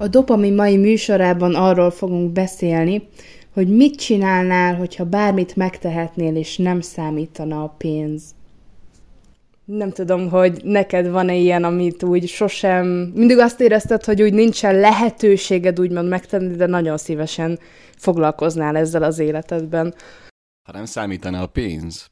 A Dopamin mai műsorában arról fogunk beszélni, hogy mit csinálnál, hogyha bármit megtehetnél, és nem számítana a pénz. Nem tudom, hogy neked van-e ilyen, amit úgy sosem... Mindig azt érezted, hogy úgy nincsen lehetőséged úgymond megtenni, de nagyon szívesen foglalkoznál ezzel az életedben. Ha nem számítana a pénz,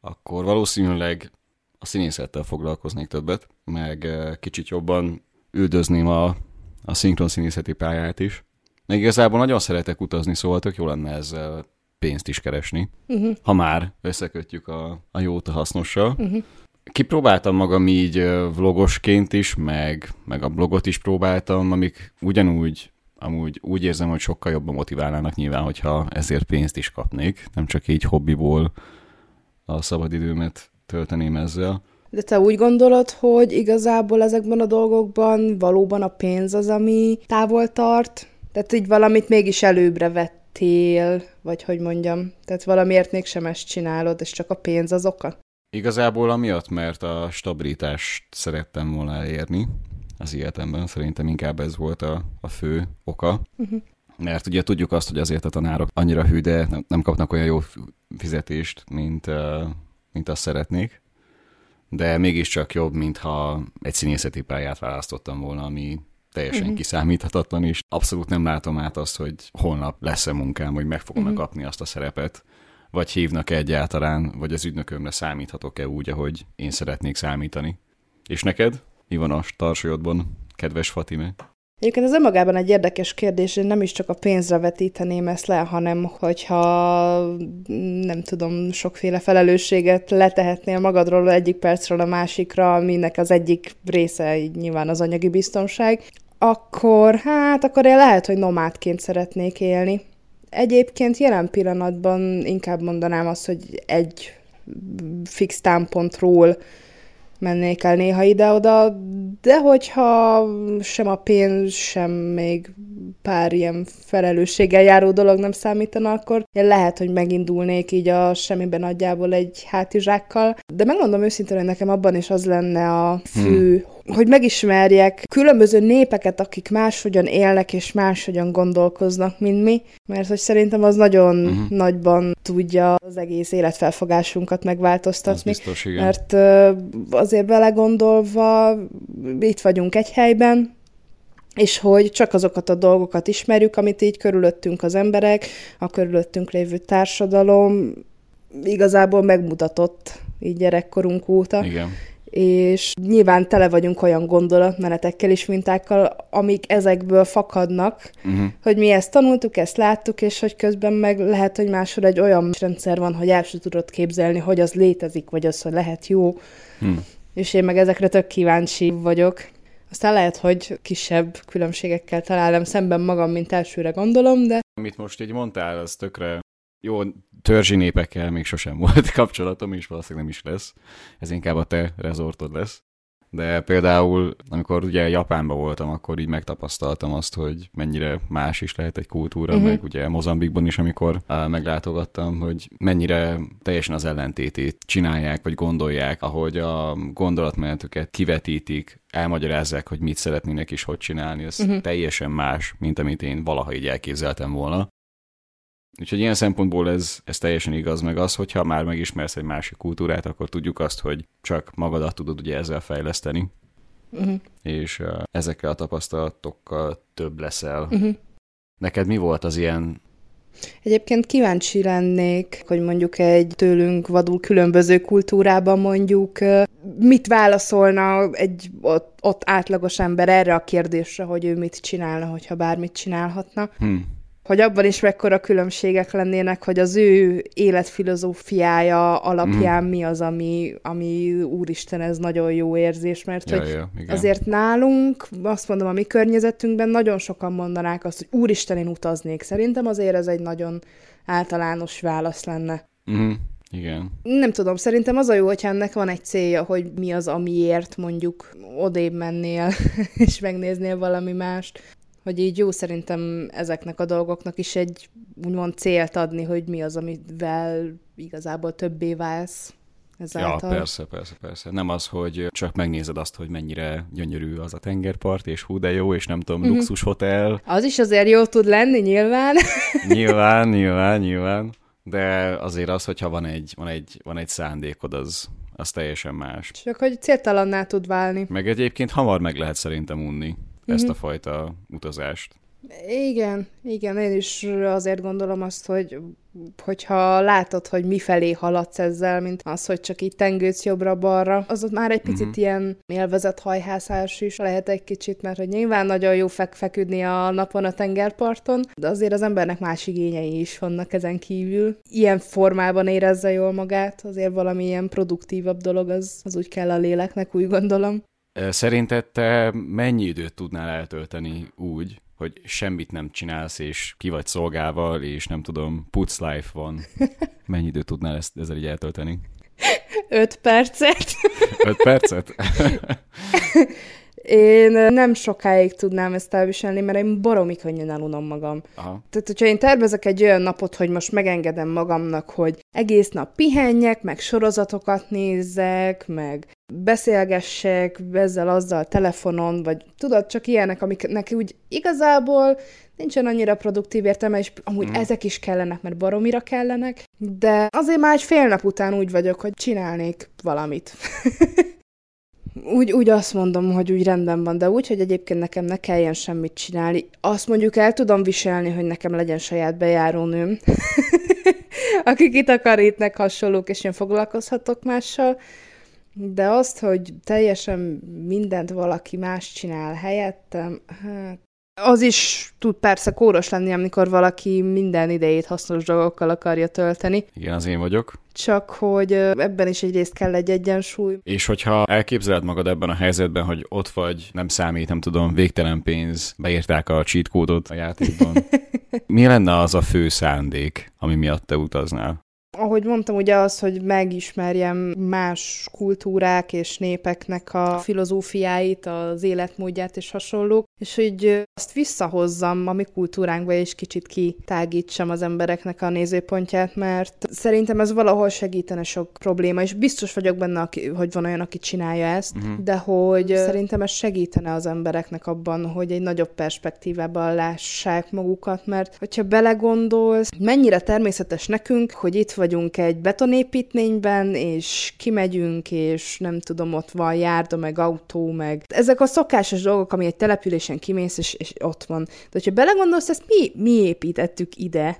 akkor valószínűleg a színészettel foglalkoznék többet, meg eh, kicsit jobban üldözném a, a szinkron színészeti pályát is. Meg igazából nagyon szeretek utazni, szóval tök jó lenne ezzel pénzt is keresni, uh-huh. ha már összekötjük a, a jót a hasznossal. Uh-huh. Kipróbáltam magam így vlogosként is, meg, meg a blogot is próbáltam, amik ugyanúgy amúgy úgy érzem, hogy sokkal jobban motiválnának nyilván, hogyha ezért pénzt is kapnék, nem csak így hobbiból a szabadidőmet tölteném ezzel. De te úgy gondolod, hogy igazából ezekben a dolgokban valóban a pénz az, ami távol tart? Tehát így valamit mégis előbbre vettél, vagy hogy mondjam, tehát valamiért mégsem ezt csinálod, és csak a pénz az oka? Igazából amiatt, mert a stabilitást szerettem volna elérni az életemben, szerintem inkább ez volt a, a fő oka. Uh-huh. Mert ugye tudjuk azt, hogy azért a tanárok annyira hű, de nem, nem kapnak olyan jó fizetést, mint, mint azt szeretnék. De mégiscsak jobb, mintha egy színészeti pályát választottam volna, ami teljesen uh-huh. kiszámíthatatlan, és abszolút nem látom át azt, hogy holnap lesz-e munkám, hogy meg fogom uh-huh. kapni azt a szerepet, vagy hívnak-e egyáltalán, vagy az ügynökömre számíthatok-e úgy, ahogy én szeretnék számítani. És neked? Mi van a starsolyodban, kedves Fatime? Egyébként ez önmagában egy érdekes kérdés, én nem is csak a pénzre vetíteném ezt le, hanem hogyha nem tudom, sokféle felelősséget letehetnél magadról egyik percről a másikra, aminek az egyik része nyilván az anyagi biztonság, akkor hát akkor én lehet, hogy nomádként szeretnék élni. Egyébként jelen pillanatban inkább mondanám azt, hogy egy fix támpontról mennék el néha ide-oda, de hogyha sem a pénz, sem még pár ilyen felelősséggel járó dolog nem számítana, akkor lehet, hogy megindulnék így a semmiben nagyjából egy hátizsákkal. De megmondom őszintén, hogy nekem abban is az lenne a fő hmm hogy megismerjek különböző népeket, akik máshogyan élnek és máshogyan gondolkoznak, mint mi, mert hogy szerintem az nagyon uh-huh. nagyban tudja az egész életfelfogásunkat megváltoztatni. Az biztos, igen. Mert azért belegondolva itt vagyunk egy helyben, és hogy csak azokat a dolgokat ismerjük, amit így körülöttünk az emberek, a körülöttünk lévő társadalom igazából megmutatott így gyerekkorunk óta. Igen és nyilván tele vagyunk olyan gondolatmenetekkel és mintákkal, amik ezekből fakadnak, uh-huh. hogy mi ezt tanultuk, ezt láttuk, és hogy közben meg lehet, hogy máshol egy olyan rendszer van, hogy el sem tudod képzelni, hogy az létezik, vagy az, hogy lehet jó. Hmm. És én meg ezekre tök kíváncsi vagyok. Aztán lehet, hogy kisebb különbségekkel találom szemben magam, mint elsőre gondolom, de... Amit most így mondtál, az tökre jó, törzsi népekkel még sosem volt kapcsolatom, és valószínűleg nem is lesz. Ez inkább a te rezortod lesz. De például, amikor ugye Japánban voltam, akkor így megtapasztaltam azt, hogy mennyire más is lehet egy kultúra, uh-huh. meg ugye Mozambikban is, amikor meglátogattam, hogy mennyire teljesen az ellentétét csinálják, vagy gondolják, ahogy a gondolatmenetüket kivetítik, elmagyarázzák, hogy mit szeretnének és hogy csinálni, ez uh-huh. teljesen más, mint amit én valaha így elképzeltem volna. Úgyhogy ilyen szempontból ez, ez teljesen igaz, meg az, hogyha már megismersz egy másik kultúrát, akkor tudjuk azt, hogy csak magadat tudod ugye ezzel fejleszteni, uh-huh. és uh, ezekkel a tapasztalatokkal több leszel. Uh-huh. Neked mi volt az ilyen Egyébként kíváncsi lennék, hogy mondjuk egy tőlünk vadul különböző kultúrában mondjuk mit válaszolna egy ott, ott átlagos ember erre a kérdésre, hogy ő mit csinálna, hogyha bármit csinálhatna. Hmm hogy abban is mekkora különbségek lennének, hogy az ő életfilozófiája alapján mm. mi az, ami, ami úristen, ez nagyon jó érzés, mert ja, hogy ja, azért nálunk, azt mondom, a mi környezetünkben nagyon sokan mondanák azt, hogy úristen, én utaznék. Szerintem azért ez egy nagyon általános válasz lenne. Mm. Igen. Nem tudom, szerintem az a jó, hogyha ennek van egy célja, hogy mi az, amiért mondjuk odébb mennél, és megnéznél valami mást hogy így jó szerintem ezeknek a dolgoknak is egy úgymond célt adni, hogy mi az, amivel igazából többé válsz ezáltal. Ja, persze, persze, persze. Nem az, hogy csak megnézed azt, hogy mennyire gyönyörű az a tengerpart, és hú de jó, és nem tudom, Mhm. luxushotel. Az is azért jó tud lenni, nyilván. Nyilván, nyilván, nyilván. De azért az, hogyha van egy, van egy, van egy szándékod, az, az teljesen más. Csak hogy céltalanná tud válni. Meg egyébként hamar meg lehet szerintem unni Mhm. ezt a fajta utazást. Igen, igen, én is azért gondolom azt, hogy hogyha látod, hogy mifelé haladsz ezzel, mint az, hogy csak így tengődsz jobbra-balra, az ott már egy picit Mhm. ilyen élvezett hajhászás is lehet egy kicsit, mert hogy nyilván nagyon jó fek feküdni a napon a tengerparton, de azért az embernek más igényei is vannak ezen kívül. Ilyen formában érezze jól magát, azért valami ilyen produktívabb dolog, az, az úgy kell a léleknek, úgy gondolom. Szerinted te mennyi időt tudnál eltölteni úgy, hogy semmit nem csinálsz, és ki vagy szolgával, és nem tudom, puts life van. Mennyi időt tudnál ezt, ezzel így eltölteni? Öt percet. Öt percet? Én nem sokáig tudnám ezt elviselni, mert én baromi könnyen elunom magam. Aha. Tehát, hogyha én tervezek egy olyan napot, hogy most megengedem magamnak, hogy egész nap pihenjek, meg sorozatokat nézzek, meg beszélgessek ezzel, azzal, telefonon, vagy tudod, csak ilyenek, amik neki úgy igazából nincsen annyira produktív értelme, és amúgy mm. ezek is kellenek, mert baromira kellenek, de azért már egy fél nap után úgy vagyok, hogy csinálnék valamit. úgy, úgy azt mondom, hogy úgy rendben van, de úgy, hogy egyébként nekem ne kelljen semmit csinálni. Azt mondjuk el tudom viselni, hogy nekem legyen saját bejárónőm, aki kitakarítnek hasonlók, és én foglalkozhatok mással, de azt, hogy teljesen mindent valaki más csinál helyettem, hát az is tud persze kóros lenni, amikor valaki minden idejét hasznos dolgokkal akarja tölteni, Igen, az én vagyok. csak hogy ebben is egyrészt kell egy egyensúly. És hogyha elképzeled magad ebben a helyzetben, hogy ott vagy, nem számít, nem tudom, végtelen pénz, beírták a cheat kódot a játékban, mi lenne az a fő szándék, ami miatt te utaznál? Ahogy mondtam, ugye az, hogy megismerjem más kultúrák és népeknek a filozófiáit, az életmódját és hasonlók, és hogy azt visszahozzam a mi kultúránkba, és kicsit kitágítsam az embereknek a nézőpontját, mert szerintem ez valahol segítene sok probléma, és biztos vagyok benne, hogy van olyan, aki csinálja ezt, Mhm. de hogy szerintem ez segítene az embereknek abban, hogy egy nagyobb perspektívában lássák magukat, mert hogyha belegondolsz, mennyire természetes nekünk, hogy itt vagyunk egy betonépítményben, és kimegyünk, és nem tudom, ott van járda, meg autó, meg ezek a szokásos dolgok, ami egy településen kimész, és, és ott van. De hogyha belegondolsz, ezt mi, mi építettük ide?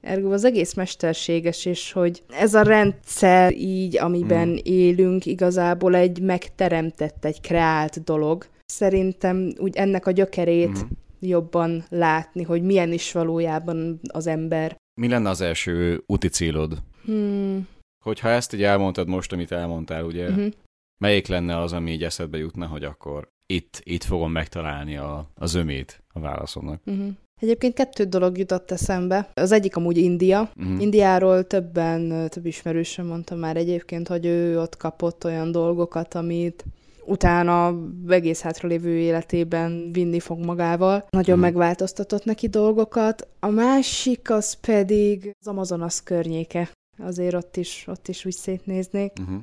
Ergo az egész mesterséges, és hogy ez a rendszer így, amiben Mm. élünk, igazából egy megteremtett, egy kreált dolog. Szerintem úgy ennek a gyökerét mm. jobban látni, hogy milyen is valójában az ember. Mi lenne az első úti célod? Hmm. Hogyha ezt így elmondtad most, amit elmondtál, ugye, Uh-huh. melyik lenne az, ami így eszedbe jutna, hogy akkor itt, itt fogom megtalálni a, a zömét a válaszomnak? Uh-huh. Egyébként kettő dolog jutott eszembe. Az egyik amúgy India. Mhm. Indiáról többen, több ismerősöm mondta már egyébként, hogy ő ott kapott olyan dolgokat, amit utána egész hátralévő életében vinni fog magával. Nagyon Mhm. megváltoztatott neki dolgokat. A másik az pedig az Amazonas környéke. Azért ott is, ott is úgy szétnéznék. Uh-huh.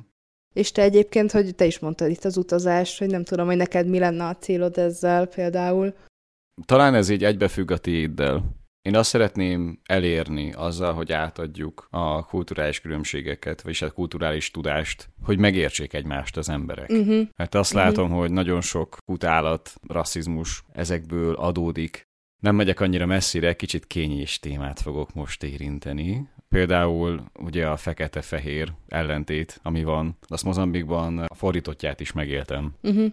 És te egyébként, hogy te is mondtad itt az utazást, hogy nem tudom, hogy neked mi lenne a célod ezzel például. Talán ez így egybefügg a tiéddel. Én azt szeretném elérni azzal, hogy átadjuk a kulturális különbségeket, vagyis a kulturális tudást, hogy megértsék egymást az emberek. Uh-huh. Mert azt Mhm. látom, hogy nagyon sok kutálat, rasszizmus ezekből adódik. Nem megyek annyira messzire, kicsit kényes témát fogok most érinteni. Például ugye a fekete-fehér ellentét, ami van. Azt Mozambikban a fordítottját is megéltem Uh-huh.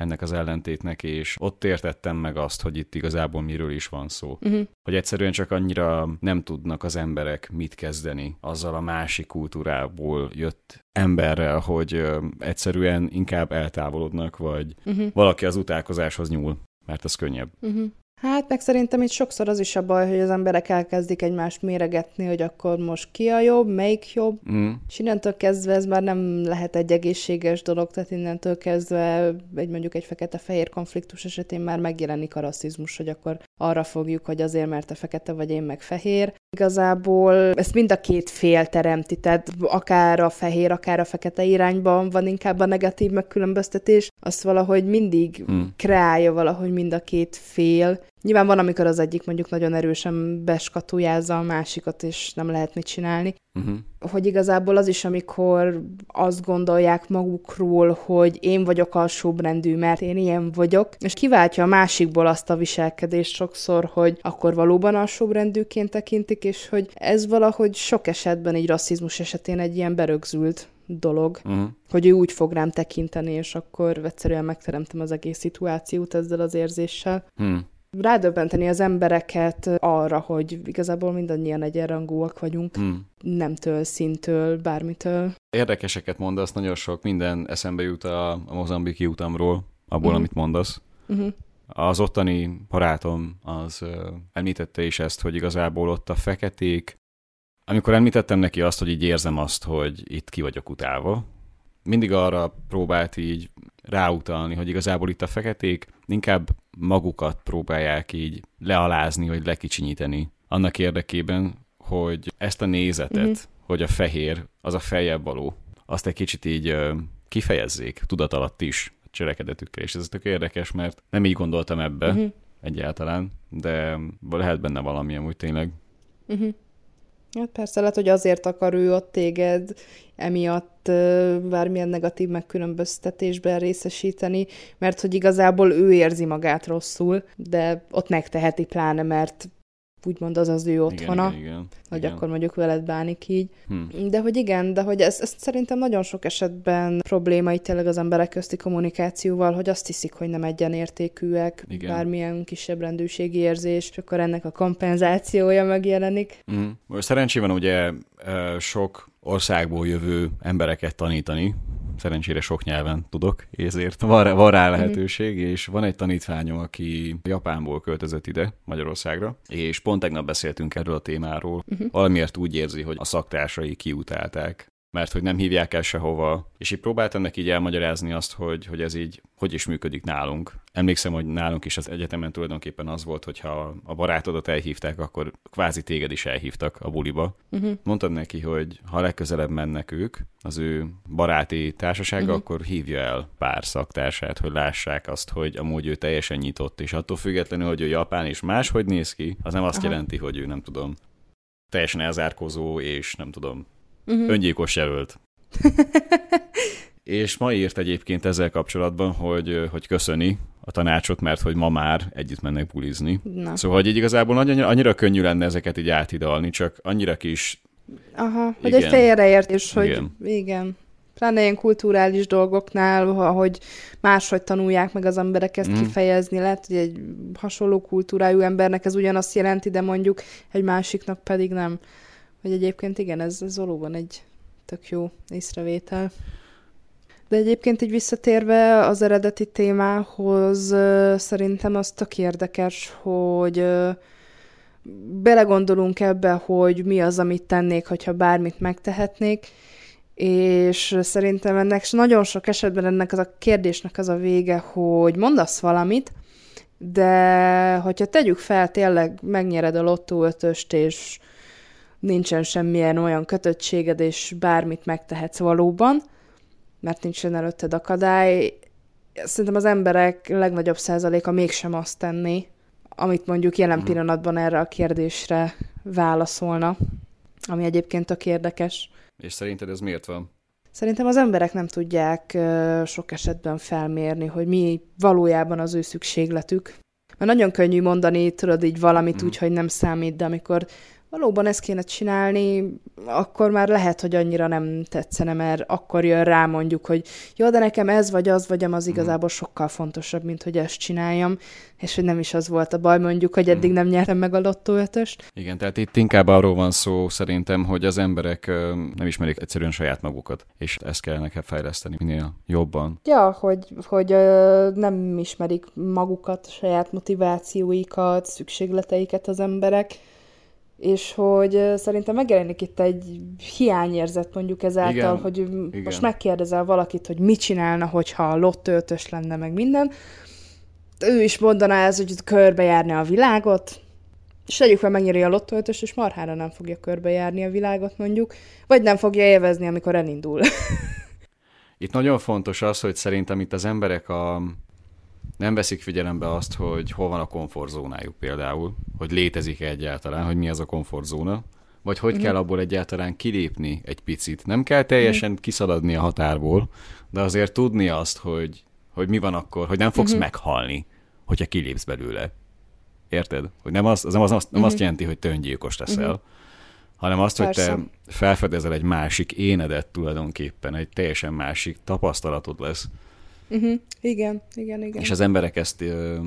Ennek az ellentétnek, és ott értettem meg azt, hogy itt igazából miről is van szó. Uh-huh. Hogy egyszerűen csak annyira nem tudnak az emberek mit kezdeni azzal a másik kultúrából jött emberrel, hogy ö, egyszerűen inkább eltávolodnak, vagy Uh-huh. valaki az utálkozáshoz nyúl, mert az könnyebb. Uh-huh. Hát meg szerintem itt sokszor az is a baj, hogy az emberek elkezdik egymást méregetni, hogy akkor most ki a jobb, melyik jobb, Mm. és innentől kezdve ez már nem lehet egy egészséges dolog, tehát innentől kezdve egy mondjuk egy fekete-fehér konfliktus esetén már megjelenik a rasszizmus, hogy akkor arra fogjuk, hogy azért, mert te fekete vagy én meg fehér. Igazából ezt mind a két fél teremti, tehát akár a fehér, akár a fekete irányban van inkább a negatív megkülönböztetés, azt valahogy mindig Mm. kreálja valahogy mind a két fél. Nyilván van, amikor az egyik mondjuk nagyon erősen beskatujázza a másikat, és nem lehet mit csinálni. Uh-huh. Hogy igazából az is, amikor azt gondolják magukról, hogy én vagyok alsóbrendű, mert én ilyen vagyok, és kiváltja a másikból azt a viselkedést sokszor, hogy akkor valóban alsóbrendűként tekintik, és hogy ez valahogy sok esetben így rasszizmus esetén egy ilyen berögzült dolog, Uh-huh. hogy ő úgy fog rám tekinteni, és akkor egyszerűen megteremtem az egész szituációt ezzel az érzéssel. Hmm. Rádöbbenteni az embereket arra, hogy igazából mindannyian egyenrangúak vagyunk, Hmm. nemtől, szintől, bármitől. Érdekeseket mondasz, nagyon sok minden eszembe jut a, a mozambiki utamról, abból, Mhm. amit mondasz. Uh-huh. Az ottani barátom az ö, említette is ezt, hogy igazából ott a feketék, amikor említettem neki azt, hogy így érzem azt, hogy itt ki vagyok utálva, mindig arra próbált így ráutalni, hogy igazából itt a feketék inkább magukat próbálják így lealázni, vagy lekicsinyíteni. Annak érdekében, hogy ezt a nézetet, Mhm. uh-huh. hogy a fehér az a feljebb való, azt egy kicsit így ö, kifejezzék tudat alatt is a cselekedetükkel, és ez tök érdekes, mert nem így gondoltam ebbe. Uh-huh. egyáltalán, de lehet benne valami amúgy tényleg. Uh-huh. Hát persze lehet, hogy azért akar ő ott téged emiatt bármilyen negatív megkülönböztetésben részesíteni, mert hogy igazából ő érzi magát rosszul, de ott megteheti pláne, mert úgymond az az ő otthona, Igen, igen, igen. hogy igen. akkor mondjuk veled bánik így. Hm. De hogy igen, de hogy ez, ez szerintem nagyon sok esetben probléma itt tényleg az emberek közti kommunikációval, hogy azt hiszik, hogy nem egyenértékűek, Igen. bármilyen kisebb rendőrségi érzés, és akkor ennek a kompenzációja megjelenik. Mm. Most szerencsében ugye sok országból jövő embereket tanítani, szerencsére sok nyelven tudok, ezért van, van rá lehetőség, és van egy tanítványom, aki Japánból költözött ide, Magyarországra, és pont tegnap beszéltünk erről a témáról. Uh-huh. Valamiért úgy érzi, hogy a szaktársai kiutálták, mert hogy nem hívják el sehova, és így próbáltam neki így elmagyarázni azt, hogy, hogy ez így hogy is működik nálunk. Emlékszem, hogy nálunk is az egyetemen tulajdonképpen az volt, hogy ha a barátodat elhívták, akkor kvázi téged is elhívtak a buliba. Uh-huh. Mondtam neki, hogy ha legközelebb mennek ők, az ő baráti társasága, Mhm. uh-huh. akkor hívja el pár szaktársát, hogy lássák azt, hogy amúgy ő teljesen nyitott, és attól függetlenül, hogy ő japán és máshogy néz ki, az nem azt Aha. jelenti, hogy ő nem tudom, teljesen elzárkozó, és nem tudom, Uh-huh. öngyilkos jelölt. És ma írt egyébként ezzel kapcsolatban, hogy, hogy köszöni a tanácsot, mert hogy ma már együtt mennek bulizni. Na. Szóval, hogy így igazából annyira, annyira könnyű lenne ezeket így átidalni, csak annyira kis Aha, hogy Igen. egy félreértés, hogy Igen. igen. Pláne ilyen kulturális dolgoknál, hogy máshogy tanulják meg az emberek ezt mm. kifejezni. Lehet, hogy egy hasonló kultúrájú embernek ez ugyanazt jelenti, de mondjuk egy másiknak pedig nem. Hogy egyébként igen, ez, ez valóban egy tök jó észrevétel. De egyébként így visszatérve az eredeti témához, szerintem az tök érdekes, hogy belegondolunk ebbe, hogy mi az, amit tennék, hogyha bármit megtehetnék, és szerintem ennek nagyon sok esetben ennek az a kérdésnek az a vége, hogy mondasz valamit, de hogyha tegyük fel, tényleg megnyered a lottó ötöst, és nincsen semmilyen olyan kötöttséged, és bármit megtehetsz valóban, mert nincsen előtted akadály, szerintem az emberek legnagyobb százaléka mégsem azt tenni, amit mondjuk jelen Mhm. pillanatban erre a kérdésre válaszolna, ami egyébként tök érdekes. És szerinted ez miért van? Szerintem az emberek nem tudják sok esetben felmérni, hogy mi valójában az ő szükségletük. Mert nagyon könnyű mondani, tudod, így valamit Mhm. úgy, hogy nem számít, de amikor valóban ezt kéne csinálni, akkor már lehet, hogy annyira nem tetszene, mert akkor jön rá mondjuk, hogy jó, de nekem ez vagy az vagy az mhm. igazából sokkal fontosabb, mint hogy ezt csináljam, és hogy nem is az volt a baj mondjuk, hogy eddig mhm. nem nyertem meg a lottó ötöst. Igen, tehát itt inkább arról van szó szerintem, hogy az emberek nem ismerik egyszerűen saját magukat, és ezt kell nekem fejleszteni minél jobban. Ja, hogy, hogy nem ismerik magukat, saját motivációikat, szükségleteiket az emberek, és hogy szerintem megjelenik itt egy hiányérzet mondjuk ezáltal, Igen. hogy Igen. most megkérdezel valakit, hogy mit csinálna, hogyha a lottöltös lenne, meg minden. Ő is mondaná ez, hogy körbejárni a világot, és tegyük fel, megnyeri a lottöltös, és marhára nem fogja körbejárni a világot mondjuk, vagy nem fogja élvezni, amikor elindul. itt nagyon fontos az, hogy szerintem itt az emberek a, nem veszik figyelembe azt, hogy hol van a komfortzónájuk például, hogy létezik-e egyáltalán, hogy mi az a komfortzóna, vagy hogy mm. kell abból egyáltalán kilépni egy picit. Nem kell teljesen mm. kiszaladni a határból, de azért tudni azt, hogy, hogy mi van akkor, hogy nem fogsz mm-hmm. meghalni, hogyha kilépsz belőle. Érted? Hogy nem, az, az, nem, az, nem mm-hmm. azt jelenti, hogy öngyilkos leszel, mm-hmm. hanem azt, Persze. hogy te felfedezel egy másik énedet tulajdonképpen, egy teljesen másik tapasztalatod lesz, Uh-huh. Igen, igen, igen. És az emberek ezt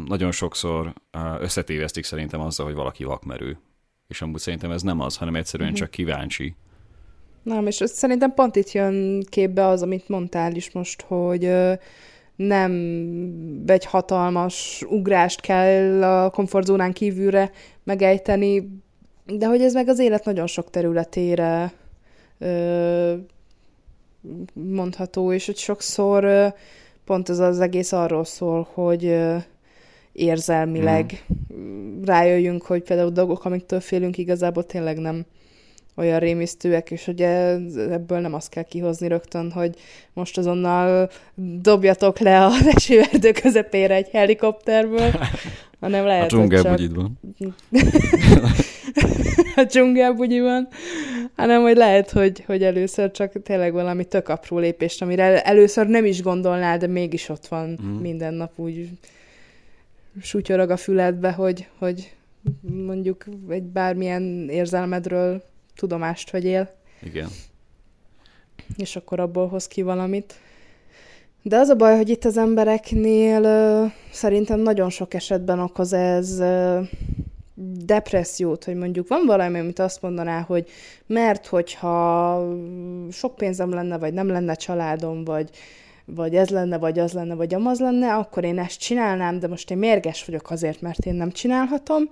nagyon sokszor összetévesztik szerintem azzal, hogy valaki vakmerő. És amúgy szerintem ez nem az, hanem egyszerűen uh-huh. csak kíváncsi. Nem, és szerintem pont itt jön képbe az, amit mondtál is most, hogy nem egy hatalmas ugrást kell a komfortzónán kívülre megejteni, de hogy ez meg az élet nagyon sok területére mondható, és hogy sokszor pont ez az egész arról szól, hogy érzelmileg mm. rájöjjünk, hogy például dolgok, amiktől félünk, igazából tényleg nem olyan rémisztőek, és ugye ebből nem azt kell kihozni rögtön, hogy most azonnal dobjatok le a esőerdő közepére egy helikopterből, hanem lehet, a hogy csak... van. a dzsungelbugyiban, hanem hogy lehet, hogy, hogy először csak tényleg valami tök apró lépést, amire először nem is gondolnál, de mégis ott van mm. minden nap úgy sutyorog a füledbe, hogy, hogy mondjuk egy bármilyen érzelmedről tudomást vegyél. Igen. És akkor abból hoz ki valamit. De az a baj, hogy itt az embereknél uh, szerintem nagyon sok esetben okoz ez uh, depressziót, hogy mondjuk van valami, amit azt mondaná, hogy mert hogyha sok pénzem lenne, vagy nem lenne családom, vagy, vagy ez lenne, vagy az lenne, vagy amaz lenne, akkor én ezt csinálnám, de most én mérges vagyok azért, mert én nem csinálhatom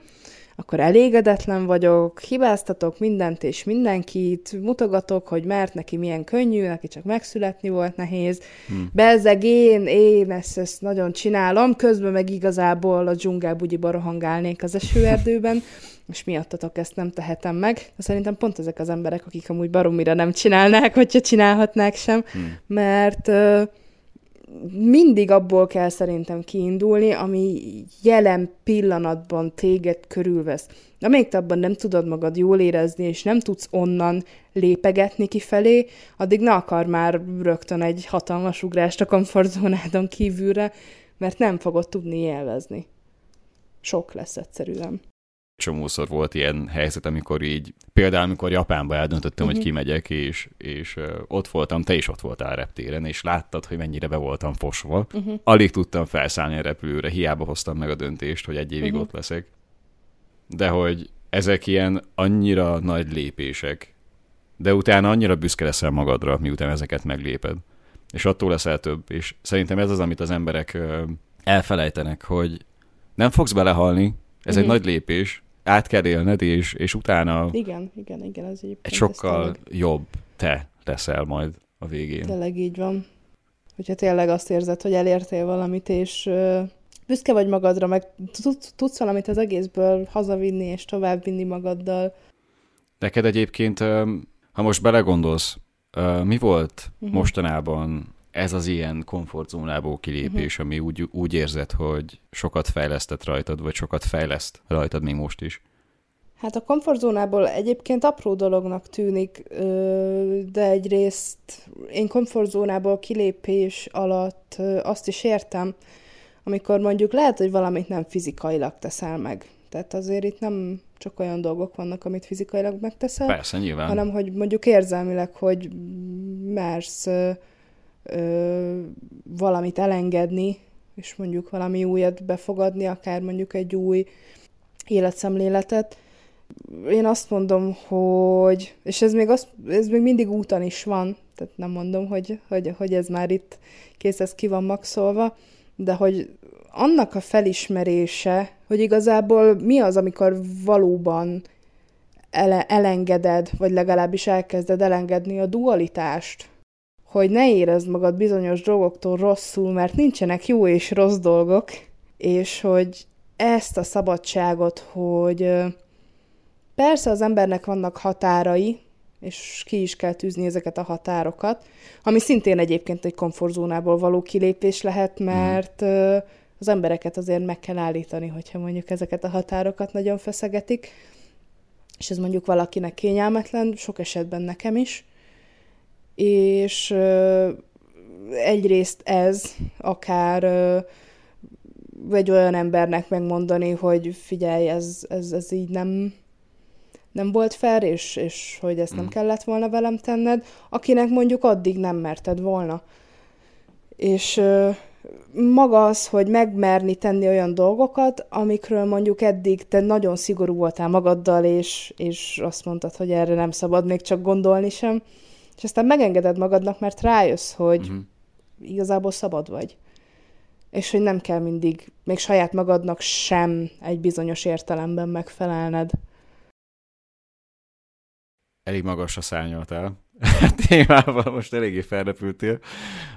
akkor elégedetlen vagyok, hibáztatok mindent és mindenkit, mutogatok, hogy mert neki milyen könnyű, neki csak megszületni volt nehéz. Hmm. Bezzeg én, én ezt, ezt nagyon csinálom, közben meg igazából a dzsungelbugyiba rohangálnék az esőerdőben, és miattatok ezt nem tehetem meg. De szerintem pont ezek az emberek, akik amúgy baromira nem csinálnák, hogyha csinálhatnák sem, hmm. mert uh, mindig abból kell szerintem kiindulni, ami jelen pillanatban téged körülvesz. Amíg te abban nem tudod magad jól érezni, és nem tudsz onnan lépegetni kifelé, addig ne akar már rögtön egy hatalmas ugrást a komfortzónádon kívülre, mert nem fogod tudni élvezni. Sok lesz egyszerűen csomószor volt ilyen helyzet, amikor így, például amikor Japánba eldöntöttem, uh-huh. hogy mhm. kimegyek, és, és uh, ott voltam, te is ott voltál a reptéren, és láttad, hogy mennyire be voltam fosva. Uh-huh. Alig tudtam felszállni a repülőre, hiába hoztam meg a döntést, hogy egy évig uh-huh. ott leszek. De hogy ezek ilyen annyira nagy lépések, de utána annyira büszke leszel magadra, miután ezeket megléped. És attól leszel több. És szerintem ez az, amit az emberek elfelejtenek, hogy nem fogsz belehalni, ez uh-huh. egy nagy lépés, át kell élned, és, és utána igen, igen, igen, ez egy sokkal jobb te leszel majd a végén. Tényleg így van. Hogyha tényleg azt érzed, hogy elértél valamit, és uh, büszke vagy magadra, meg tudsz valamit az egészből hazavinni és továbbvinni magaddal. Neked egyébként, ha most belegondolsz, mi volt uh-huh. mostanában ez az ilyen komfortzónából kilépés, uh-huh. ami úgy, úgy érzed, hogy sokat fejlesztett rajtad, vagy sokat fejleszt rajtad még most is? Hát a komfortzónából egyébként apró dolognak tűnik, de egyrészt én komfortzónából kilépés alatt azt is értem, amikor mondjuk lehet, hogy valamit nem fizikailag teszel meg. Tehát azért itt nem csak olyan dolgok vannak, amit fizikailag megteszel, Persze, nyilván. hanem hogy mondjuk érzelmileg, hogy mersz ö, valamit elengedni, és mondjuk valami újat befogadni, akár mondjuk egy új életszemléletet. Én azt mondom, hogy, és ez még, az, ez még mindig úton is van, tehát nem mondom, hogy, hogy, hogy ez már itt kész, ez ki van maxolva, de hogy annak a felismerése, hogy igazából mi az, amikor valóban ele- elengeded, vagy legalábbis elkezded elengedni a dualitást, hogy ne érezd magad bizonyos dolgoktól rosszul, mert nincsenek jó és rossz dolgok, és hogy ezt a szabadságot, hogy persze az embernek vannak határai, és ki is kell tűzni ezeket a határokat, ami szintén egyébként egy komfortzónából való kilépés lehet, mert mm. az embereket azért meg kell állítani, hogyha mondjuk ezeket a határokat nagyon feszegetik, és ez mondjuk valakinek kényelmetlen, sok esetben nekem is, és egyrészt ez akár egy olyan embernek megmondani, hogy figyelj, ez, ez, ez így nem, nem volt fair, és, és hogy ezt nem mm. kellett volna velem tenned, akinek mondjuk addig nem merted volna. És maga az, hogy megmerni tenni olyan dolgokat, amikről mondjuk eddig te nagyon szigorú voltál magaddal, és, és azt mondtad, hogy erre nem szabad még csak gondolni sem, és aztán megengeded magadnak, mert rájössz, hogy uh-huh. igazából szabad vagy. És hogy nem kell mindig, még saját magadnak sem egy bizonyos értelemben megfelelned. Elég magasra szárnyaltál. Témával most eléggé felrepültél.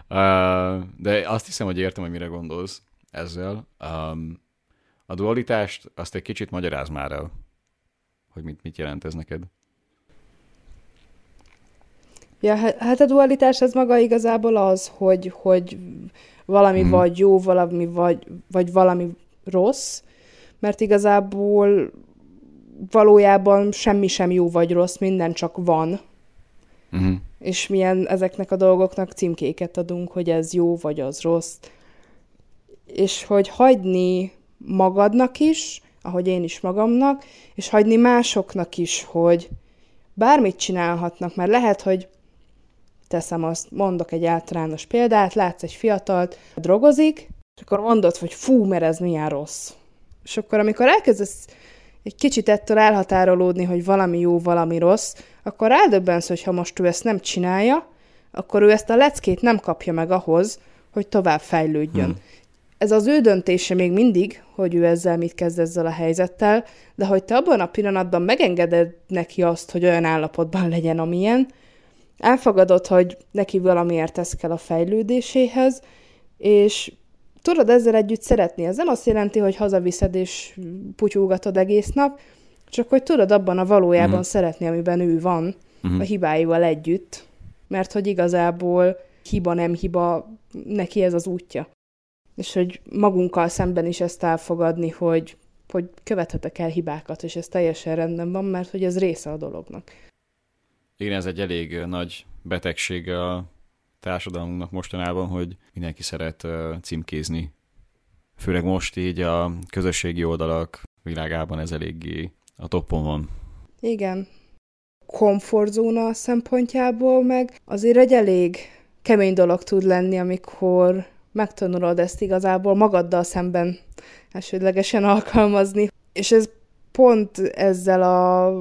Uh, de azt hiszem, hogy értem, hogy mire gondolsz ezzel. Um, a dualitást azt egy kicsit magyaráz már el, hogy mit, mit jelent ez neked. Ja, hát a dualitás az maga igazából az, hogy, hogy valami hmm. vagy jó, valami vagy, vagy valami rossz, mert igazából valójában semmi sem jó vagy rossz, minden csak van. Uh-huh. És milyen ezeknek a dolgoknak címkéket adunk, hogy ez jó vagy az rossz. És hogy hagyni magadnak is, ahogy én is magamnak, és hagyni másoknak is, hogy bármit csinálhatnak, mert lehet, hogy teszem azt, mondok egy általános példát, látsz egy fiatalt, drogozik, és akkor mondod, hogy fú, mert ez milyen rossz. És akkor, amikor elkezdesz egy kicsit ettől elhatárolódni, hogy valami jó, valami rossz, akkor rádöbbensz, hogy ha most ő ezt nem csinálja, akkor ő ezt a leckét nem kapja meg ahhoz, hogy tovább fejlődjön. Hmm. Ez az ő döntése még mindig, hogy ő ezzel mit kezd ezzel a helyzettel, de hogy te abban a pillanatban megengeded neki azt, hogy olyan állapotban legyen, amilyen, elfogadod, hogy neki valamiért ez kell a fejlődéséhez, és tudod ezzel együtt szeretni. Ez nem azt jelenti, hogy hazaviszed és putyulgatod egész nap, csak hogy tudod abban a valójában mm. szeretni, amiben ő van, mm. a hibáival együtt, mert hogy igazából hiba nem hiba, neki ez az útja. És hogy magunkkal szemben is ezt elfogadni, hogy, hogy követhetek el hibákat, és ez teljesen rendben van, mert hogy ez része a dolognak. Igen, ez egy elég nagy betegsége a társadalmunknak mostanában, hogy mindenki szeret címkézni. Főleg most így a közösségi oldalak világában ez eléggé a toppon van. Igen. Komfortzóna szempontjából meg azért egy elég kemény dolog tud lenni, amikor megtanulod ezt igazából magaddal szemben elsődlegesen alkalmazni. És ez pont ezzel a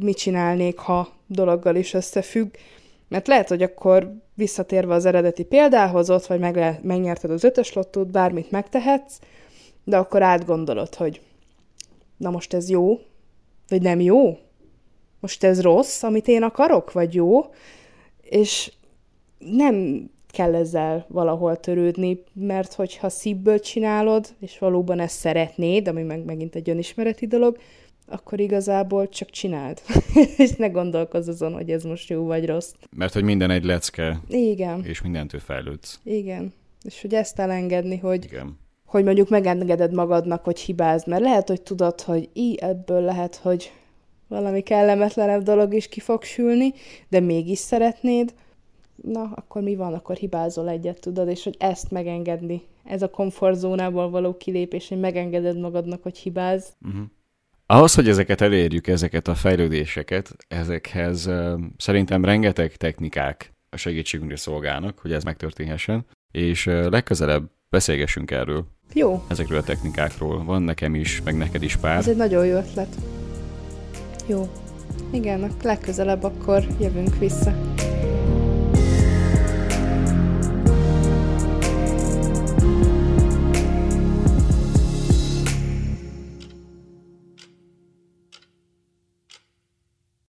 mit csinálnék, ha dologgal is összefügg, mert lehet, hogy akkor visszatérve az eredeti példához, ott vagy meg, megnyerted az ötös lottót, bármit megtehetsz, de akkor átgondolod, hogy na most ez jó, vagy nem jó? Most ez rossz, amit én akarok, vagy jó? És nem kell ezzel valahol törődni, mert hogyha szívből csinálod, és valóban ezt szeretnéd, ami meg megint egy önismereti dolog, akkor igazából csak csináld. és ne gondolkozz azon, hogy ez most jó vagy rossz. Mert hogy minden egy lecke. Igen. És mindentől fejlődsz. Igen. És hogy ezt elengedni, hogy, Igen. hogy mondjuk megengeded magadnak, hogy hibázd, mert lehet, hogy tudod, hogy í, ebből lehet, hogy valami kellemetlenebb dolog is ki fog sülni, de mégis szeretnéd, na, akkor mi van, akkor hibázol egyet, tudod, és hogy ezt megengedni. Ez a komfortzónából való kilépés, hogy megengeded magadnak, hogy hibáz. Uh-huh. Ahhoz, hogy ezeket elérjük, ezeket a fejlődéseket, ezekhez uh, szerintem rengeteg technikák a segítségünkre szolgálnak, hogy ez megtörténhessen, és uh, legközelebb beszélgessünk erről. Jó. Ezekről a technikákról. Van nekem is, meg neked is pár. Ez egy nagyon jó ötlet. Jó. Igen, legközelebb akkor jövünk vissza.